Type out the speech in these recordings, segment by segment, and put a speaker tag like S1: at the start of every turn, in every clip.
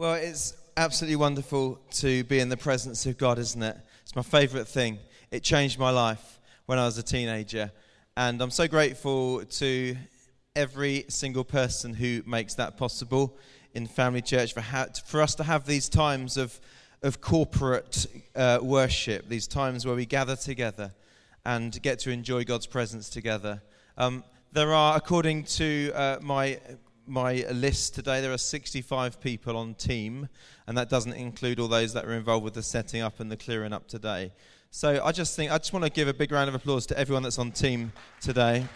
S1: Well, it's absolutely wonderful to be in the presence of God, isn't it? It's my favourite thing. It changed my life when I was a teenager. And I'm so grateful to every single person who makes that possible in Family Church for, ha- for us to have these times of, of corporate uh, worship, these times where we gather together and get to enjoy God's presence together. Um, there are, according to uh, my my list today, there are 65 people on team, and that doesn't include all those that are involved with the setting up and the clearing up today. So I just think I just want to give a big round of applause to everyone that's on team today.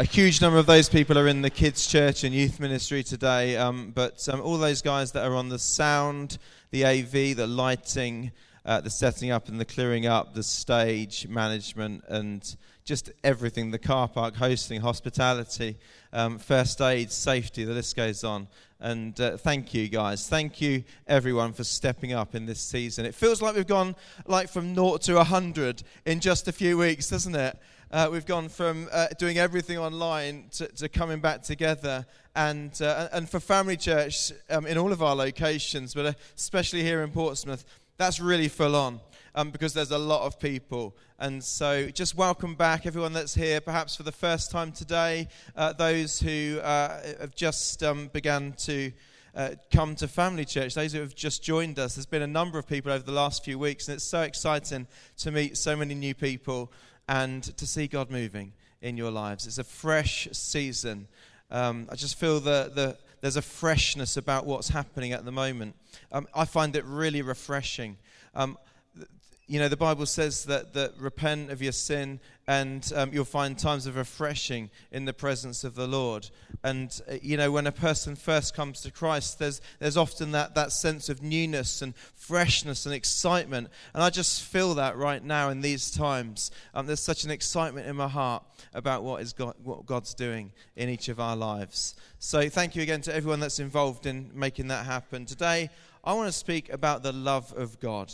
S1: A huge number of those people are in the kids' church and youth ministry today, um, but um, all those guys that are on the sound, the AV, the lighting, uh, the setting up and the clearing up, the stage management, and just everything the car park, hosting, hospitality, um, first aid, safety, the list goes on. And uh, thank you, guys. Thank you, everyone, for stepping up in this season. It feels like we've gone like from naught to 100 in just a few weeks, doesn't it? Uh, we've gone from uh, doing everything online to, to, coming back together. And, uh, and for Family Church um, in all of our locations, but especially here in Portsmouth, that's really full on um, because there's a lot of people. And so, just welcome back everyone that's here, perhaps for the first time today, uh, those who uh, have just um, begun to. Uh, come to Family Church, those who have just joined us. There's been a number of people over the last few weeks, and it's so exciting to meet so many new people and to see God moving in your lives. It's a fresh season. Um, I just feel that the, there's a freshness about what's happening at the moment. Um, I find it really refreshing. Um, you know, the Bible says that, that repent of your sin and um, you'll find times of refreshing in the presence of the Lord. And, uh, you know, when a person first comes to Christ, there's, there's often that, that sense of newness and freshness and excitement. And I just feel that right now in these times. Um, there's such an excitement in my heart about what, is God, what God's doing in each of our lives. So thank you again to everyone that's involved in making that happen. Today, I want to speak about the love of God.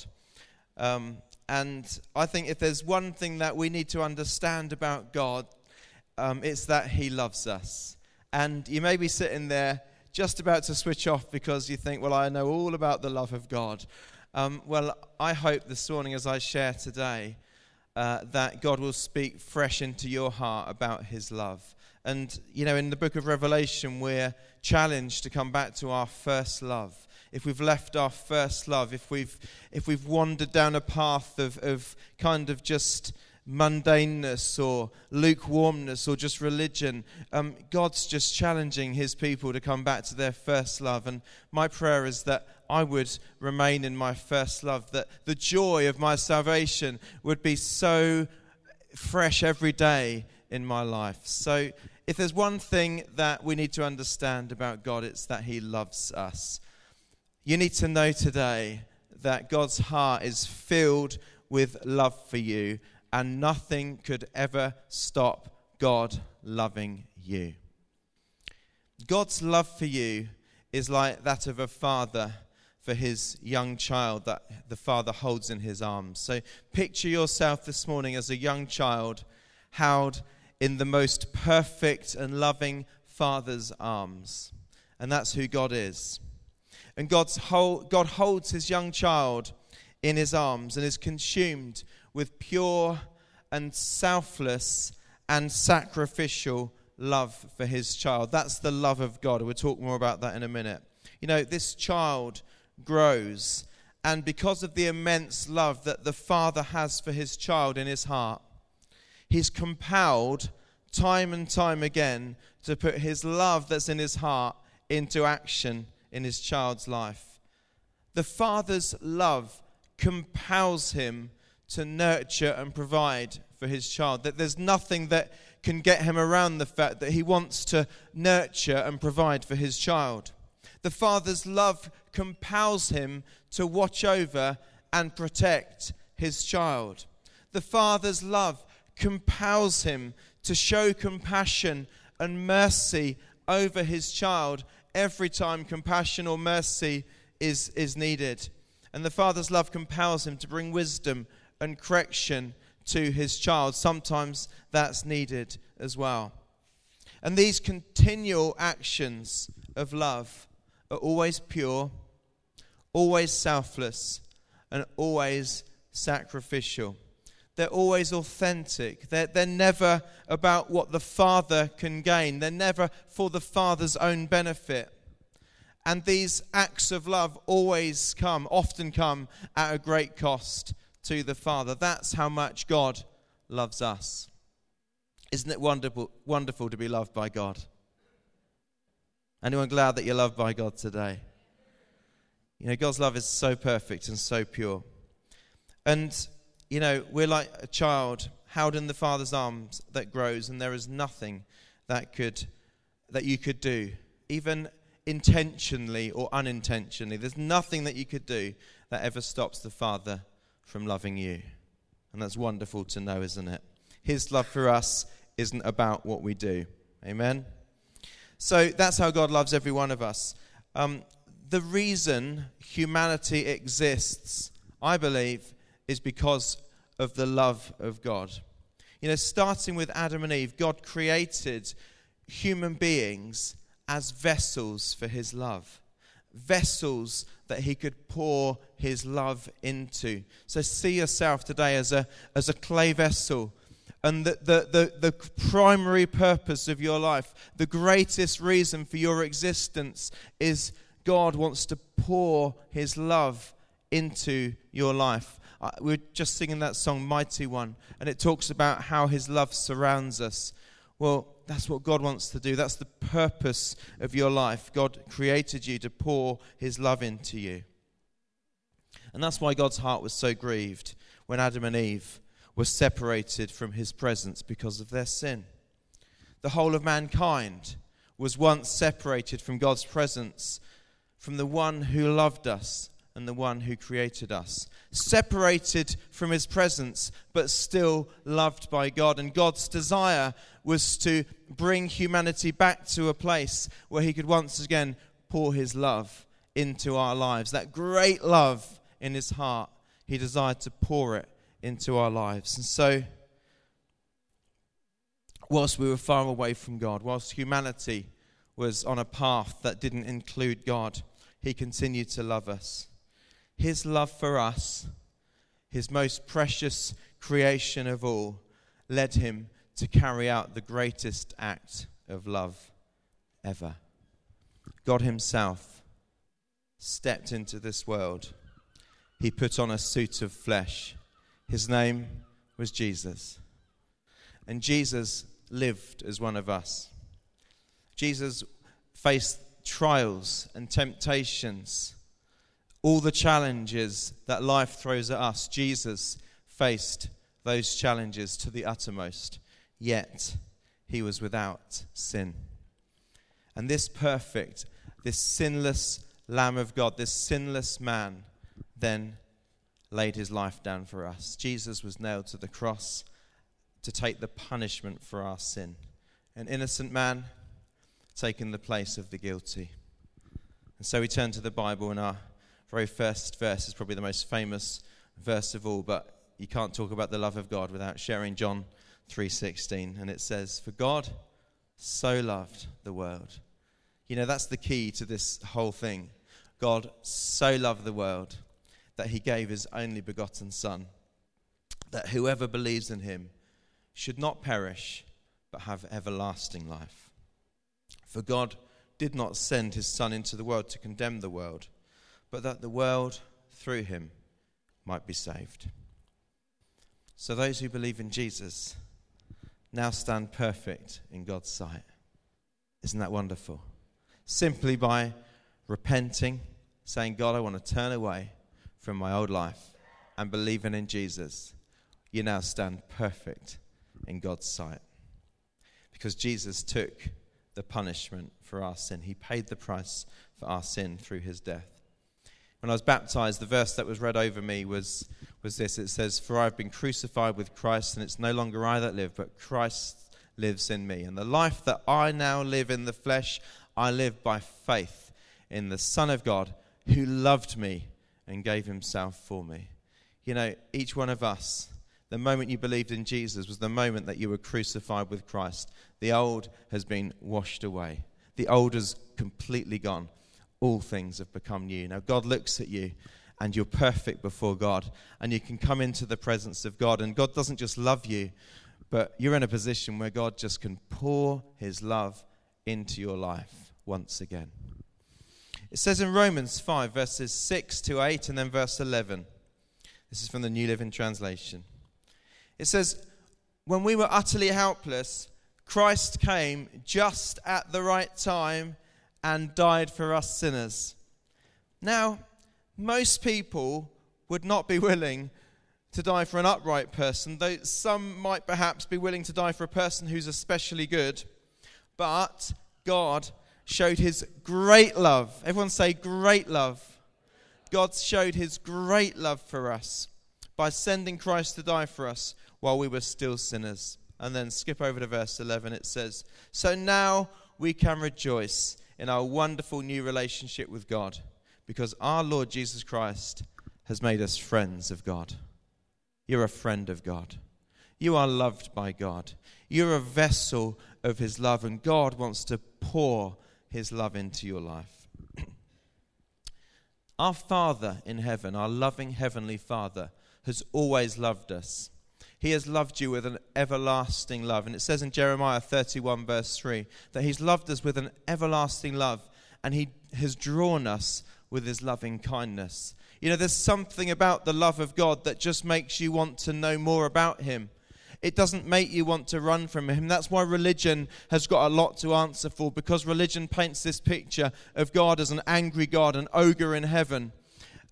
S1: Um, and I think if there's one thing that we need to understand about God, um, it's that He loves us. And you may be sitting there just about to switch off because you think, well, I know all about the love of God. Um, well, I hope this morning as I share today uh, that God will speak fresh into your heart about His love. And, you know, in the book of Revelation, we're challenged to come back to our first love if we've left our first love, if we've, if we've wandered down a path of, of kind of just mundaneness or lukewarmness or just religion, um, God's just challenging his people to come back to their first love. And my prayer is that I would remain in my first love, that the joy of my salvation would be so fresh every day in my life. So, if there's one thing that we need to understand about God, it's that He loves us. You need to know today that God's heart is filled with love for you, and nothing could ever stop God loving you. God's love for you is like that of a father for his young child that the father holds in his arms. So picture yourself this morning as a young child held in the most perfect and loving father's arms. And that's who God is. And God's God holds his young child in his arms and is consumed with pure and selfless and sacrificial love for his child. That's the love of God. We'll talk more about that in a minute. You know, this child grows, and because of the immense love that the father has for his child in his heart, he's compelled time and time again to put his love that's in his heart into action in his child's life. The father's love compels him to nurture and provide for his child. That there's nothing that can get him around the fact that he wants to nurture and provide for his child. The father's love compels him to watch over and protect his child. The father's love compels him to show compassion and mercy over his child every time compassion or mercy is, is needed. And the father's love compels him to bring wisdom and correction to his child. Sometimes that's needed as well. And these continual actions of love are always pure, always selfless, and always sacrificial. They're always authentic. They're, they're never about what the Father can gain, they're never for the Father's own benefit. And these acts of love always come, often come at a great cost to the Father. That's how much God loves us. Isn't it wonderful, wonderful to be loved by God? Anyone glad that you're loved by God today? You know, God's love is so perfect and so pure. And, you know, we're like a child held in the Father's arms that grows, and there is nothing that could that you could do, even intentionally or unintentionally. There's nothing that you could do that ever stops the Father from loving you. And that's wonderful to know, isn't it? His love for us isn't about what we do. Amen? So that's how God loves every one of us. Um, the reason humanity exists, I believe, is because of the love of God. You know, starting with Adam and Eve, God created human beings as vessels for his love, vessels that he could pour his love into. So see yourself today as a, as a clay vessel. And the, the, the, the primary purpose of your life, the greatest reason for your existence, is God wants to pour his love into your life. Uh, we we're just singing that song, Mighty One, and it talks about how his love surrounds us. Well, that's what God wants to do. That's the purpose of your life. God created you to pour his love into you. And that's why God's heart was so grieved when Adam and Eve were separated from his presence because of their sin. The whole of mankind was once separated from God's presence, from the one who loved us and the one who created us. Separated from his presence, but still loved by God. And God's desire was to bring humanity back to a place where he could once again pour his love into our lives. That great love in his heart, he desired to pour it into our lives. And so, whilst we were far away from God, whilst humanity was on a path that didn't include God, he continued to love us. His love for us, his most precious creation of all, led him to carry out the greatest act of love ever. God Himself stepped into this world. He put on a suit of flesh. His name was Jesus. And Jesus lived as one of us. Jesus faced trials and temptations, all the challenges that life throws at us. Jesus faced those challenges to the uttermost yet he was without sin. And this perfect, this sinless Lamb of God, this sinless man, then laid his life down for us. Jesus was nailed to the cross to take the punishment for our sin. An innocent man taking the place of the guilty. And so we turn to the Bible, and our very first verse is probably the most famous verse of all, but you can't talk about the love of God without sharing John 3:16 and it says for God so loved the world. You know that's the key to this whole thing. God so loved the world that he gave his only begotten son that whoever believes in him should not perish but have everlasting life. For God did not send his son into the world to condemn the world but that the world through him might be saved. So those who believe in Jesus now stand perfect in God's sight. Isn't that wonderful? Simply by repenting, saying, God, I want to turn away from my old life and believing in Jesus, you now stand perfect in God's sight. Because Jesus took the punishment for our sin, He paid the price for our sin through His death. When I was baptized, the verse that was read over me was, was this it says, For I've been crucified with Christ, and it's no longer I that live, but Christ lives in me. And the life that I now live in the flesh, I live by faith in the Son of God who loved me and gave himself for me. You know, each one of us, the moment you believed in Jesus was the moment that you were crucified with Christ. The old has been washed away, the old is completely gone. All things have become new. Now, God looks at you and you're perfect before God, and you can come into the presence of God. And God doesn't just love you, but you're in a position where God just can pour his love into your life once again. It says in Romans 5, verses 6 to 8, and then verse 11. This is from the New Living Translation. It says, When we were utterly helpless, Christ came just at the right time and died for us sinners. Now, most people would not be willing to die for an upright person, though some might perhaps be willing to die for a person who's especially good. But God showed his great love. Everyone say, great love. God showed his great love for us by sending Christ to die for us while we were still sinners. And then skip over to verse 11. It says, So now we can rejoice in our wonderful new relationship with God because our Lord Jesus Christ has made us friends of God. You're a friend of God. You are loved by God. You're a vessel of His love, and God wants to pour His love into your life. our Father in heaven, our loving Heavenly Father, has always loved us. He has loved you with an everlasting love. And it says in Jeremiah 31, verse 3, that He's loved us with an everlasting love, and He has drawn us with His loving kindness. You know, there's something about the love of God that just makes you want to know more about Him. It doesn't make you want to run from Him. That's why religion has got a lot to answer for, because religion paints this picture of God as an angry God, an ogre in heaven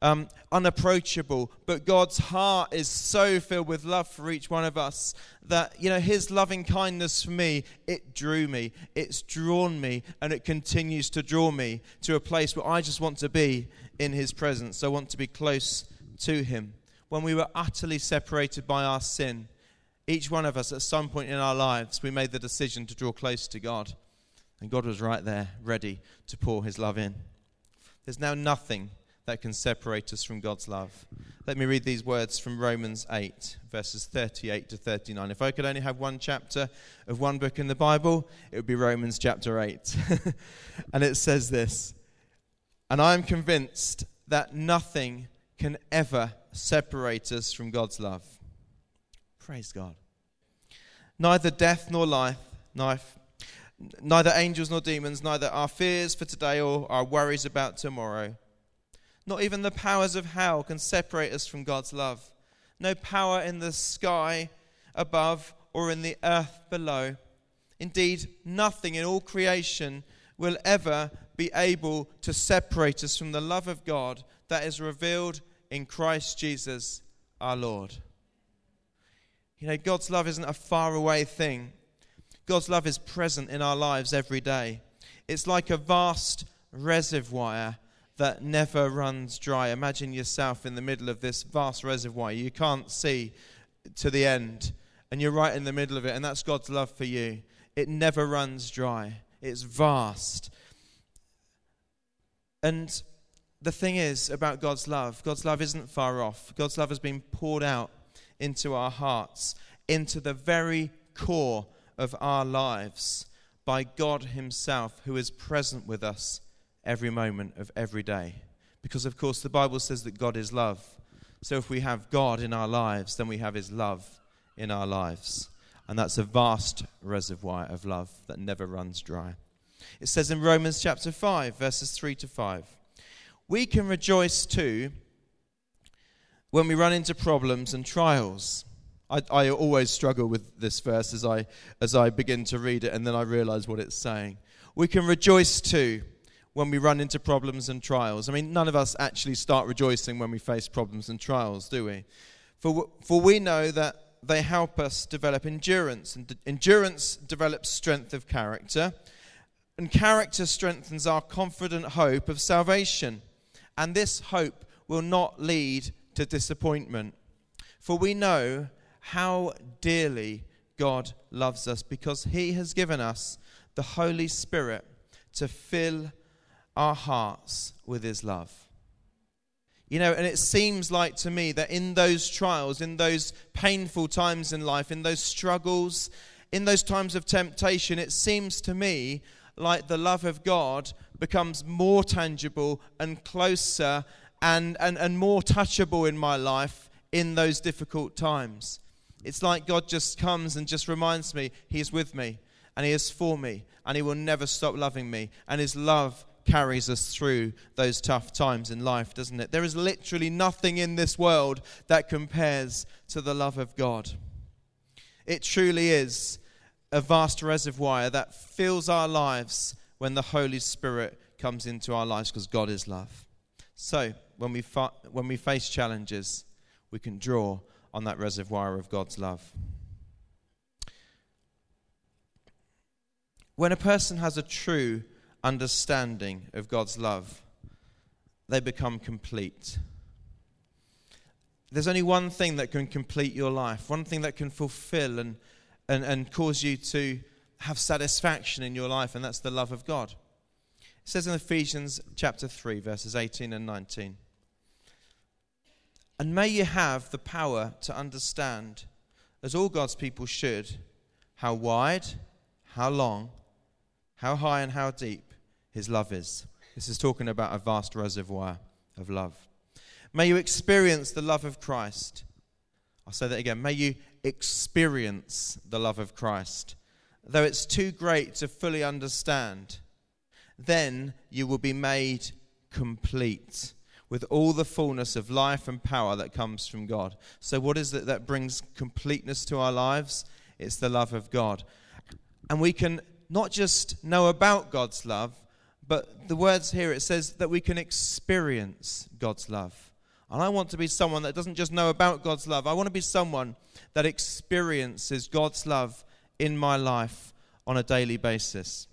S1: um, unapproachable. But God's heart is so filled with love for each one of us that, you know, His loving kindness for me, it drew me. It's drawn me, and it continues to draw me to a place where I just want to be in His presence. I want to be close to Him. When we were utterly separated by our sin, each one of us at some point in our lives, we made the decision to draw close to God. And God was right there, ready to pour His love in. There's now nothing that can separate us from God's love. Let me read these words from Romans 8, verses 38 to 39. If I could only have one chapter of one book in the Bible, it would be Romans chapter 8. and it says this And I am convinced that nothing can ever separate us from God's love. Praise God. Neither death nor life, knife, neither angels nor demons, neither our fears for today or our worries about tomorrow not even the powers of hell can separate us from God's love. No power in the sky above or in the earth below. Indeed, nothing in all creation will ever be able to separate us from the love of God that is revealed in Christ Jesus our Lord. You know, God's love isn't a faraway thing. God's love is present in our lives every day. It's like a vast reservoir that never runs dry. Imagine yourself in the middle of this vast reservoir. You can't see to the end, and you're right in the middle of it, and that's God's love for you. It never runs dry, it's vast. And the thing is about God's love God's love isn't far off. God's love has been poured out into our hearts, into the very core of our lives by God Himself, who is present with us every moment of every day. Because, of course, the Bible says that God is love. So if we have God in our lives, then we have His love in our lives. And that's a vast reservoir of love that never runs dry. It says in Romans chapter 5, verses 3 to 5 We can rejoice too when we run into problems and trials. I, I, always struggle with this verse as I, as I begin to read it and then I realize what it's saying. We can rejoice too when we run into problems and trials. I mean, none of us actually start rejoicing when we face problems and trials, do we? For, for we know that they help us develop endurance, and endurance develops strength of character, and character strengthens our confident hope of salvation. And this hope will not lead to disappointment. For we know how dearly God loves us because He has given us the Holy Spirit to fill our hearts with His love. You know, and it seems like to me that in those trials, in those painful times in life, in those struggles, in those times of temptation, it seems to me like the love of God becomes more tangible and closer and, and, and more touchable in my life in those difficult times. It's like God just comes and just reminds me He's with me and He is for me and He will never stop loving me. And His love carries us through those tough times in life, doesn't it? There is literally nothing in this world that compares to the love of God. It truly is a vast reservoir that fills our lives when the Holy Spirit comes into our lives because God is love. So, when we, fa- when we face challenges, we can draw on that reservoir of God's love. When a person has a true understanding of God's love, they become complete. There's only one thing that can complete your life, one thing that can fulfill and, and, and cause you to have satisfaction in your life, and that's the love of God. It says in Ephesians chapter 3, verses 18 and 19. And may you have the power to understand, as all God's people should, how wide, how long, how high, and how deep his love is. This is talking about a vast reservoir of love. May you experience the love of Christ. I'll say that again. May you experience the love of Christ. Though it's too great to fully understand, then you will be made complete with all the fullness of life and power that comes from God. So, what is it that brings completeness to our lives? It's the love of God. And we can not just know about God's love, but the words here it says that we can experience God's love. And I want to be someone that doesn't just know about God's love, I want to be someone that experiences God's love in my life on a daily basis.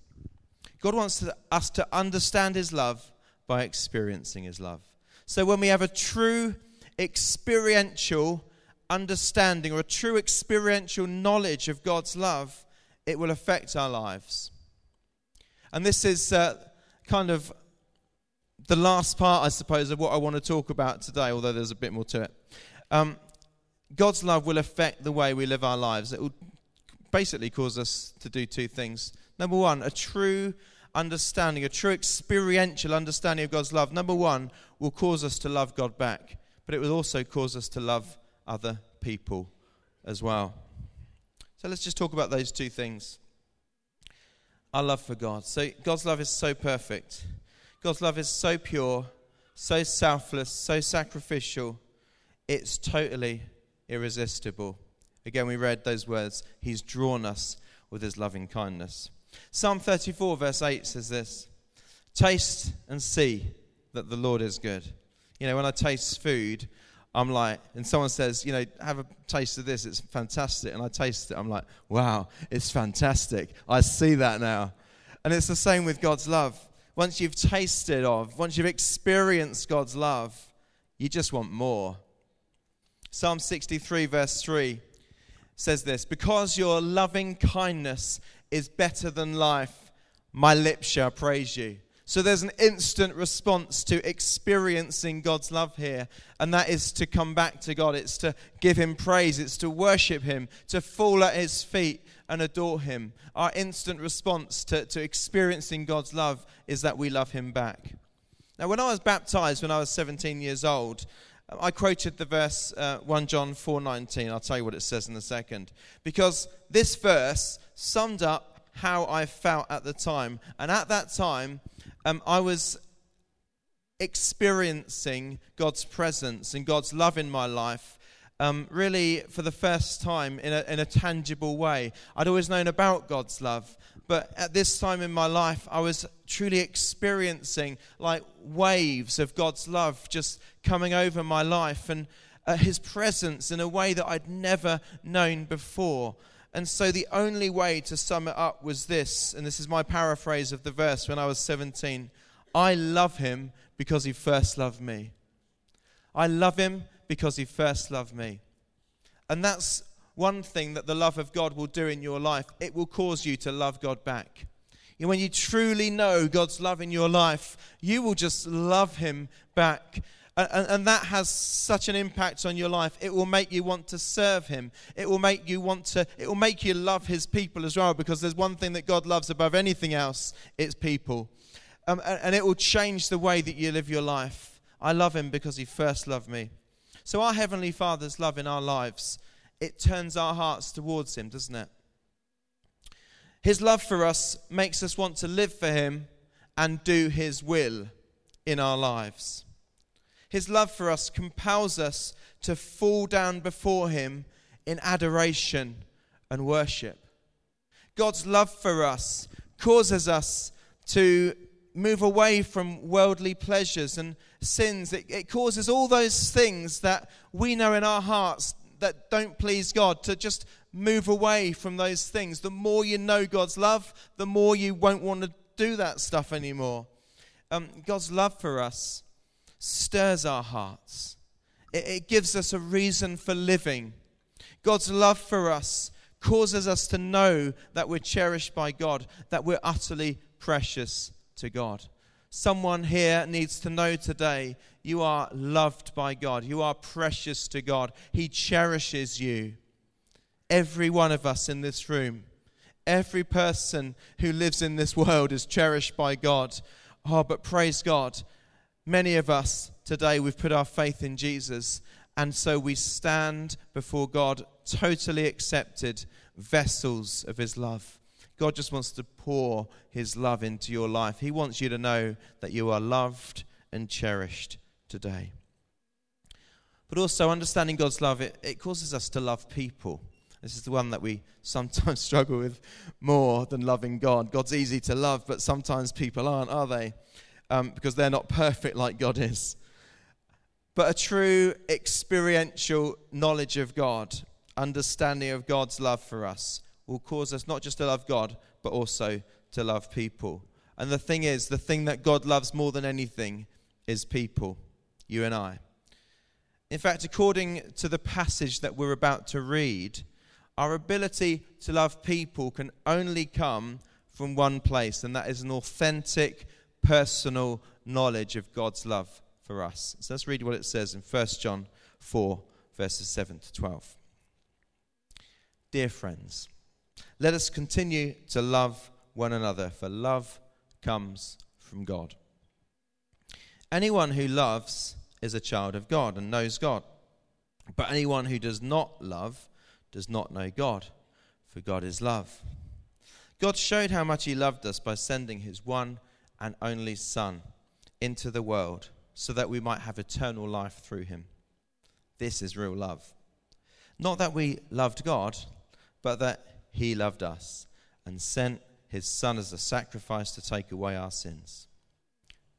S1: God wants us to understand His love by experiencing His love. So when we have a true experiential understanding or a true experiential knowledge of God's love, it will affect our lives. And this is uh, kind of the last part, I suppose, of what I want to talk about today, although there's a bit more to it. Um, God's love will affect the way we live our lives. It will basically cause us to do two things. Number one, a true understanding, a true experiential understanding of God's love. Number one, will cause us to love God back, but it will also cause us to love other people as well. So let's just talk about those two things. Our love for God. So, God's love is so perfect. God's love is so pure, so selfless, so sacrificial. It's totally irresistible. Again, we read those words He's drawn us with His loving kindness. Psalm 34, verse 8 says this Taste and see that the Lord is good. You know, when I taste food, I'm like, and someone says, you know, have a taste of this, it's fantastic. And I taste it, I'm like, wow, it's fantastic. I see that now. And it's the same with God's love. Once you've tasted of, once you've experienced God's love, you just want more. Psalm 63, verse 3 says this Because your loving kindness is better than life, my lips shall praise you. So there's an instant response to experiencing God's love here, and that is to come back to God. It's to give Him praise, it's to worship Him, to fall at His feet and adore Him. Our instant response to, to experiencing God's love is that we love Him back. Now, when I was baptized when I was 17 years old, I quoted the verse uh, 1 John 4:19. I'll tell you what it says in a second. Because this verse summed up how I felt at the time. And at that time, um, I was experiencing God's presence and God's love in my life um, really for the first time in a, in a tangible way. I'd always known about God's love, but at this time in my life, I was truly experiencing like waves of God's love just coming over my life and uh, His presence in a way that I'd never known before. And so the only way to sum it up was this, and this is my paraphrase of the verse when I was 17 I love Him because He first loved me. I love Him because He first loved me. And that's one thing that the love of God will do in your life, it will cause you to love God back. And when you truly know God's love in your life, you will just love Him back. And, and, that has such an impact on your life. It will make you want to serve Him. It will make you want to, it will make you love His people as well, because there's one thing that God loves above anything else it's people. um, and, and it will change the way that you live your life. I love him because he first loved me. So, our Heavenly Father's love in our lives, it turns our hearts towards him, doesn't it? His love for us makes us want to live for him and do his will in our lives. His love for us compels us to fall down before him in adoration and worship. God's love for us causes us to move away from worldly pleasures and sins. It, it, causes all those things that we know in our hearts that don't please God to just move away from those things. The more you know God's love, the more you won't want to do that stuff anymore. Um, God's love for us stirs our hearts, it, it gives us a reason for living. God's love for us causes us to know that we're cherished by God, that we're utterly precious to God. Someone here needs to know today you are loved by God. You are precious to God. He cherishes you. Every one of us in this room, every person who lives in this world is cherished by God. Oh, but praise God. Many of us today, we've put our faith in Jesus, and so we stand before God totally accepted vessels of His love. God just wants to pour His love into your life. He wants you to know that you are loved and cherished today. But also, understanding God's love, it, it causes us to love people. This is the one that we sometimes struggle with more than loving God. God's easy to love, but sometimes people aren't, are they? Um, because they're not perfect like God is. But a true experiential knowledge of God understanding of God's love for us will cause us not just to love God, but also to love people. And the thing is, the thing that God loves more than anything is people, you and I. In fact, according to the passage that we're about to read, our ability to love people can only come from one place, and that is an authentic, personal knowledge of God's love for us. So let's read what it says in 1 John 4, verses 7 to 12. Dear friends, let us continue to love one another, for love comes from God. Anyone who loves is a child of God and knows God. But anyone who does not love does not know God, for God is love. God showed how much He loved us by sending His one and only Son into the world so that we might have eternal life through Him. This is real love. Not that we loved God but that he loved us and sent his Son as a sacrifice to take away our sins.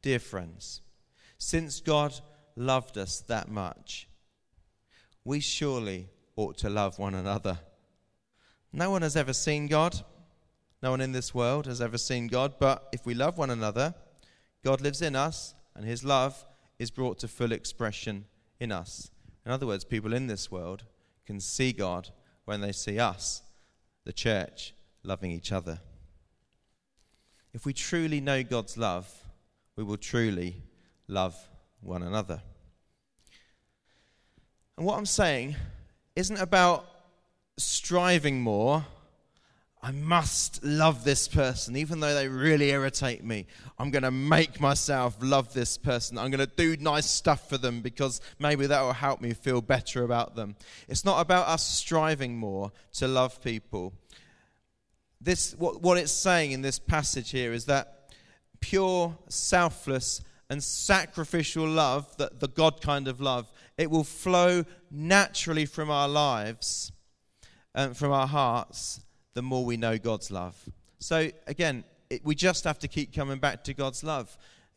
S1: Dear friends, since God loved us that much, we surely ought to love one another. No one has ever seen God. No one in this world has ever seen God. But if we love one another, God lives in us, and his love is brought to full expression in us. In other words, people in this world can see God when they see us, the church, loving each other. If we truly know God's love, we will truly love one another. And what I'm saying isn't about striving more I must love this person, even though they really irritate me. I'm going to make myself love this person. I'm going to do nice stuff for them because maybe that will help me feel better about them. It's not about us striving more to love people. This, what, what it's saying in this passage here is that pure, selfless, and sacrificial love, that the God kind of love, it will flow naturally from our lives and from our hearts the more we know God's love. So, again, it, we just have to keep coming back to God's love.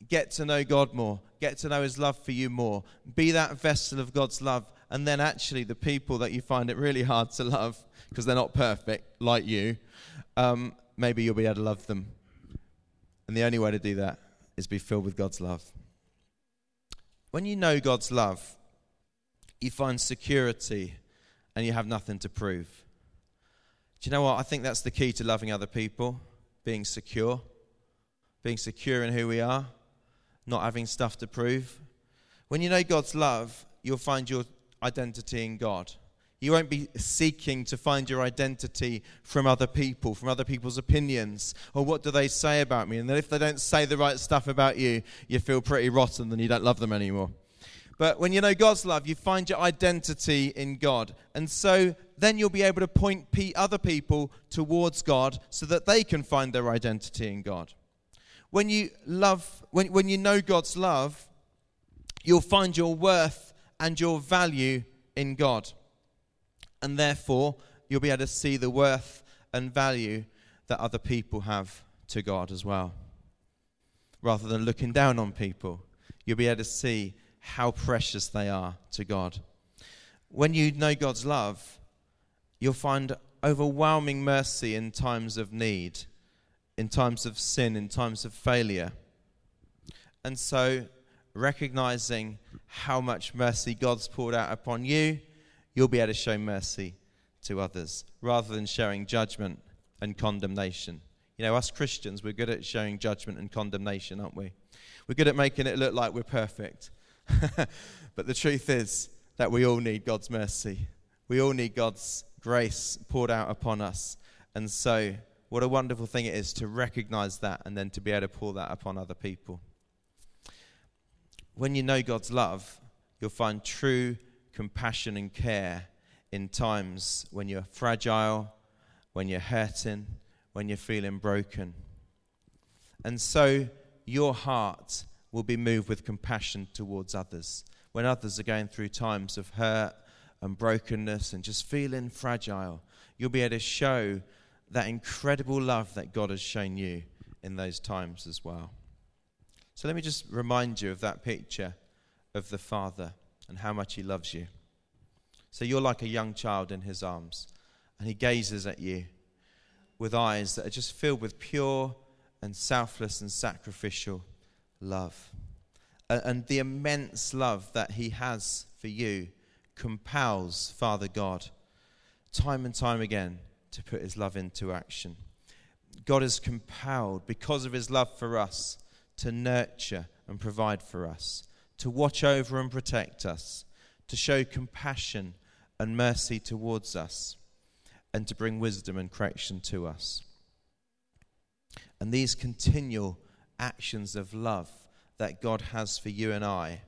S1: Get to know God more. Get to know His love for you more. Be that vessel of God's love. And then, actually, the people that you find it really hard to love because they're not perfect like you, um, maybe you'll be able to love them. And the only way to do that is be filled with God's love. When you know God's love, you find security and you have nothing to prove. Do you know what? I think that's the key to loving other people being secure, being secure in who we are, not having stuff to prove. When you know God's love, you'll find your identity in God. You won't be seeking to find your identity from other people, from other people's opinions, or what do they say about me? And then if they don't say the right stuff about you, you feel pretty rotten and you don't love them anymore. But when you know God's love, you find your identity in God. And so then you'll be able to point other people towards God so that they can find their identity in God. When you love, when, when you know God's love, you'll find your worth and your value in God and therefore you'll be able to see the worth and value that other people have to God as well. Rather than looking down on people, you'll be able to see how precious they are to God. When you know God's love, you'll find overwhelming mercy in times of need, in times of sin, in times of failure. And so, recognizing how much mercy God's poured out upon you you'll be able to show mercy to others rather than showing judgment and condemnation. You know, us Christians, we're good at showing judgment and condemnation, aren't we? We're good at making it look like we're perfect. but the truth is that we all need God's mercy. We all need God's grace poured out upon us. And so, what a wonderful thing it is to recognize that and then to be able to pour that upon other people. When you know God's love, you'll find true compassion and care in times when you're fragile, when you're hurting, when you're feeling broken. And so your heart will be moved with compassion towards others. When others are going through times of hurt and brokenness and just feeling fragile, you'll be able to show that incredible love that God has shown you in those times as well. So let me just remind you of that picture of the Father and how much He loves you. So you're like a young child in His arms, and He gazes at you with eyes that are just filled with pure and selfless and sacrificial love. And the immense love that He has for you compels Father God time and time again to put His love into action. God is compelled, because of His love for us, to nurture and provide for us, to watch over and protect us, to show compassion and mercy towards us, and to bring wisdom and correction to us. And these continual actions of love that God has for you and I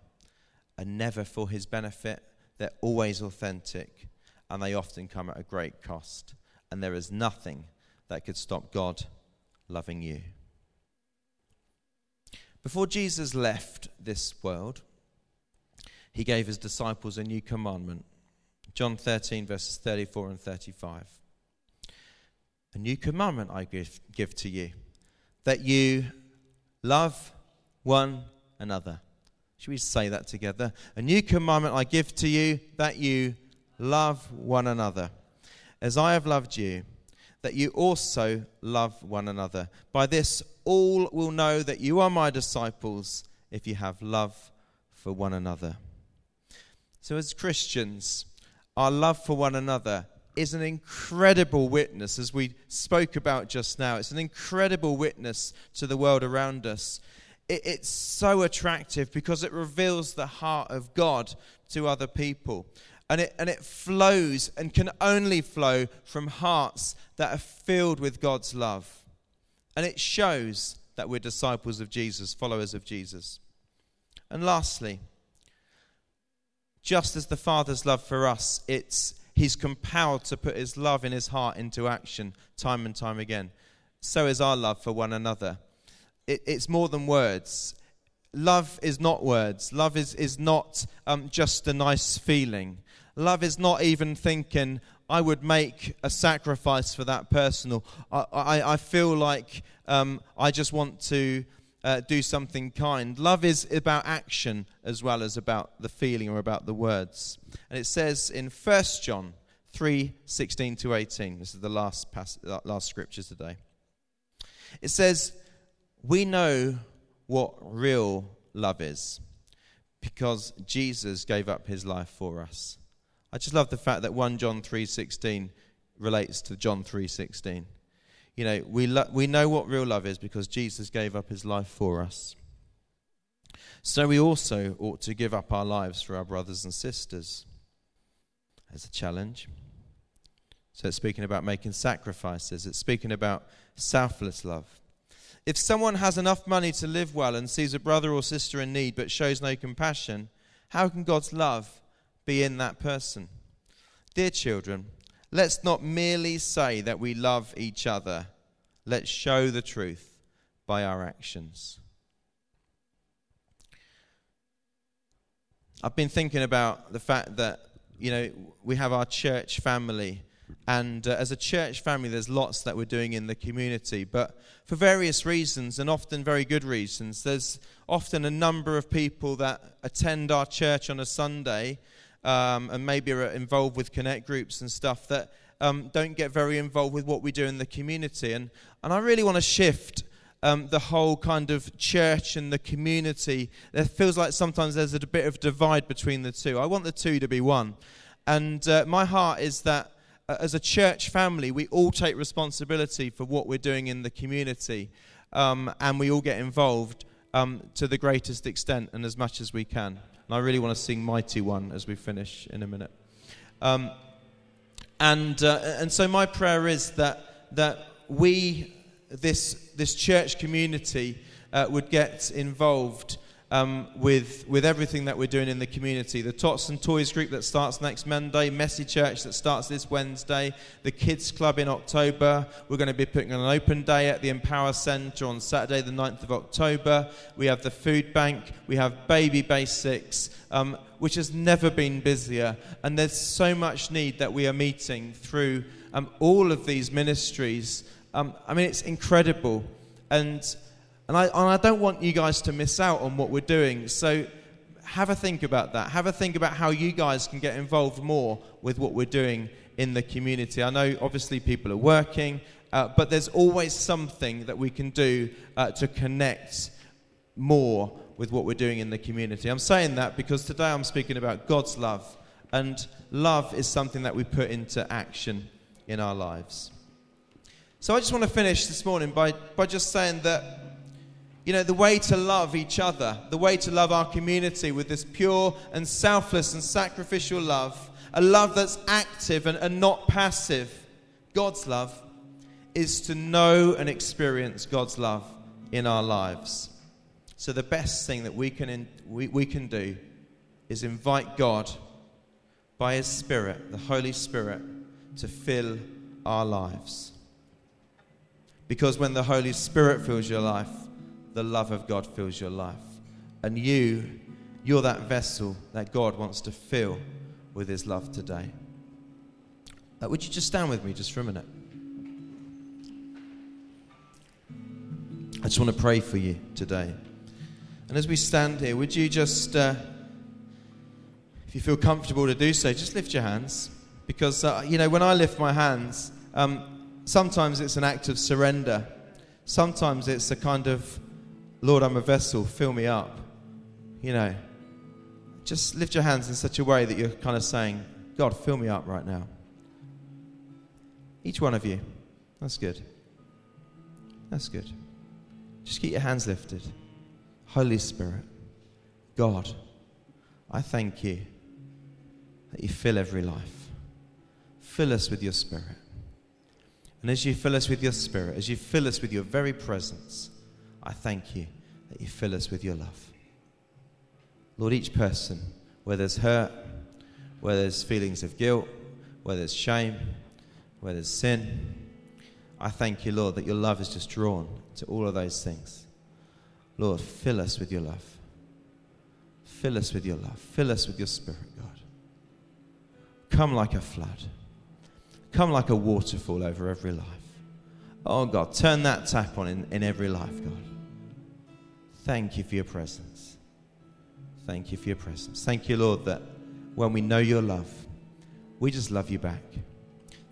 S1: are never for his benefit, they're always authentic, and they often come at a great cost. And there is nothing that could stop God loving you. Before Jesus left this world, he gave his disciples a new commandment. John 13, verses 34 and 35. A new commandment I give, give to you, that you love one another. Should we say that together? A new commandment I give to you, that you love one another. As I have loved you, that you also love one another. By this, all will know that you are my disciples if you have love for one another. So, as Christians, our love for one another is an incredible witness, as we spoke about just now. It's an incredible witness to the world around us. It, it's so attractive because it reveals the heart of God to other people. And it, and it flows and can only flow from hearts that are filled with God's love. And it shows that we're disciples of Jesus, followers of Jesus. And lastly, just as the Father's love for us, it's He's compelled to put His love in His heart into action time and time again. So is our love for one another. It, it's more than words. Love is not words. Love is, is not um, just a nice feeling. Love is not even thinking, I would make a sacrifice for that person, or I, I, I feel like um, I just want to uh, do something kind. Love is about action as well as about the feeling or about the words. And it says in 1 John 3 16 to 18, this is the last, pass- last scripture today. It says, We know what real love is because Jesus gave up his life for us. I just love the fact that 1 John 3:16 relates to John 3:16 you know, we, lo- we know what real love is because Jesus gave up his life for us. So we also ought to give up our lives for our brothers and sisters. as a challenge. So it's speaking about making sacrifices, it's speaking about selfless love. If someone has enough money to live well and sees a brother or sister in need but shows no compassion, how can God's love be in that person? Dear children, let's not merely say that we love each other, let's show the truth by our actions. I've been thinking about the fact that, you know, we have our church family and uh, as a church family, there's lots that we're doing in the community. But for various reasons, and often very good reasons, there's often a number of people that attend our church on a Sunday um, and maybe are involved with connect groups and stuff that um, don't get very involved with what we do in the community. And, and I really want to shift um, the whole kind of church and the community. It feels like sometimes there's a bit of divide between the two. I want the two to be one. And uh, my heart is that uh, as a church family, we all take responsibility for what we're doing in the community, um, and we all get involved um, to the greatest extent and as much as we can. And I really want to sing Mighty One as we finish in a minute. Um, and, uh, and so my prayer is that, that we, this, this church community, uh, would get involved um, with, with everything that we're doing in the community. The Tots and Toys group that starts next Monday, Messy Church that starts this Wednesday, the Kids Club in October. We're going to be putting on an open day at the Empower Centre on Saturday, the 9th of October. We have the food bank, we have Baby Basics, um, which has never been busier. And there's so much need that we are meeting through um, all of these ministries. Um, I mean, it's incredible. And and I, and I don't want you guys to miss out on what we're doing. So have a think about that. Have a think about how you guys can get involved more with what we're doing in the community. I know obviously people are working, uh, but there's always something that we can do uh, to connect more with what we're doing in the community. I'm saying that because today I'm speaking about God's love, and love is something that we put into action in our lives. So I just want to finish this morning by, by just saying that you know, the way to love each other, the way to love our community with this pure and selfless and sacrificial love, a love that's active and, and not passive, God's love, is to know and experience God's love in our lives. So, the best thing that we can, in, we, we can do is invite God by His Spirit, the Holy Spirit, to fill our lives. Because when the Holy Spirit fills your life, the love of God fills your life. And you, you're that vessel that God wants to fill with His love today. Uh, would you just stand with me just for a minute? I just want to pray for you today. And as we stand here, would you just, uh, if you feel comfortable to do so, just lift your hands. Because, uh, you know, when I lift my hands, um, sometimes it's an act of surrender. Sometimes it's a kind of Lord, I'm a vessel, fill me up. You know, just lift your hands in such a way that you're kind of saying, God, fill me up right now. Each one of you. That's good. That's good. Just keep your hands lifted. Holy Spirit, God, I thank you that you fill every life. Fill us with your Spirit. And as you fill us with your Spirit, as you fill us with your very presence, I thank you that you fill us with your love. Lord, each person, where there's hurt, where there's feelings of guilt, where there's shame, where there's sin, I thank you, Lord, that your love is just drawn to all of those things. Lord, fill us with your love. Fill us with your love. Fill us with your spirit, God. Come like a flood. Come like a waterfall over every life. Oh, God, turn that tap on in, in every life, God. Thank you for your presence. Thank you for your presence. Thank you, Lord, that when we know your love, we just love you back.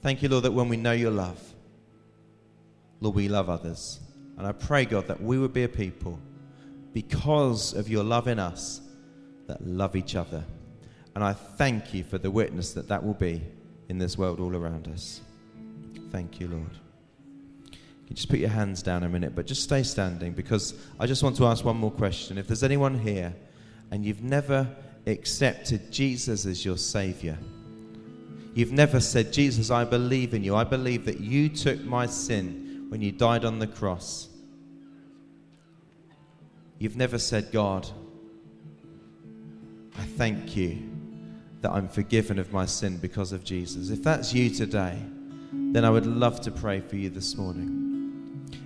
S1: Thank you, Lord, that when we know your love, Lord, we love others. And I pray, God, that we would be a people because of your love in us that love each other. And I thank you for the witness that that will be in this world all around us. Thank you, Lord. You just put your hands down a minute, but just stay standing because I just want to ask one more question. If there's anyone here and you've never accepted Jesus as your Savior, You've never said, Jesus, I believe in you. I believe that you took my sin when you died on the cross. You've never said, God, I thank you that I'm forgiven of my sin because of Jesus. If that's you today, then I would love to pray for you this morning.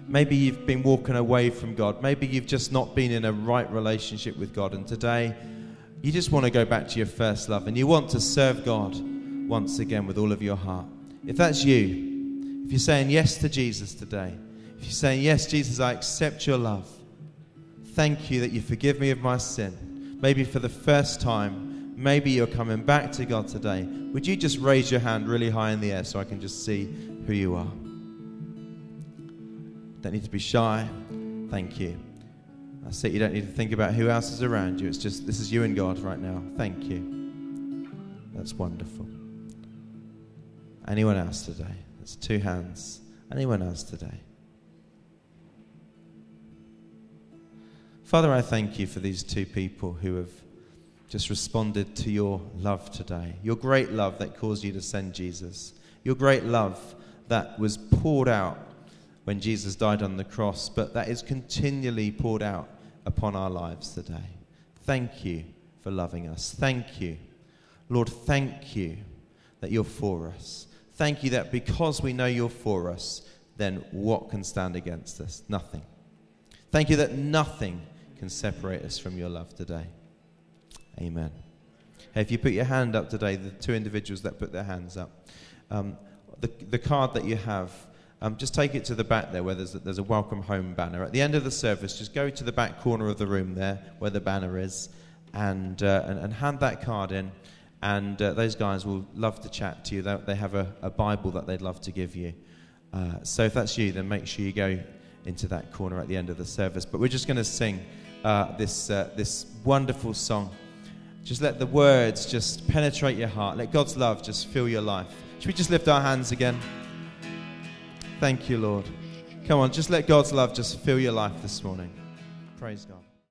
S1: Maybe you've been walking away from God. Maybe you've just not been in a right relationship with God. And today, you just want to go back to your first love and you want to serve God once again with all of your heart. If that's you, if you're saying yes to Jesus today, if you're saying, Yes, Jesus, I accept your love, thank you that you forgive me of my sin. Maybe for the first time, maybe you're coming back to God today. Would you just raise your hand really high in the air so I can just see who you are? Don't need to be shy. Thank you. I see you don't need to think about who else is around you. It's just this is you and God right now. Thank you. That's wonderful. Anyone else today? That's two hands. Anyone else today? Father, I thank you for these two people who have just responded to your love today. Your great love that caused you to send Jesus. Your great love that was poured out when Jesus died on the cross, but that is continually poured out upon our lives today. Thank you for loving us. Thank you. Lord, thank you that you're for us. Thank you that because we know you're for us, then what can stand against us? Nothing. Thank you that nothing can separate us from your love today. Amen. Hey, if you put your hand up today, the two individuals that put their hands up, um, the, the card that you have, um, just take it to the back there where there's a, there's a welcome home banner. At the end of the service, just go to the back corner of the room there where the banner is and, uh, and, and, hand that card in. And uh, those guys will love to chat to you. They, they have a, a, Bible that they'd love to give you. Uh, so if that's you, then make sure you go into that corner at the end of the service. But we're just going to sing uh, this, uh, this wonderful song. Just let the words just penetrate your heart. Let God's love just fill your life. Should we just lift our hands again? Thank you, Lord. Come on, just let God's love just fill your life this morning. Praise God.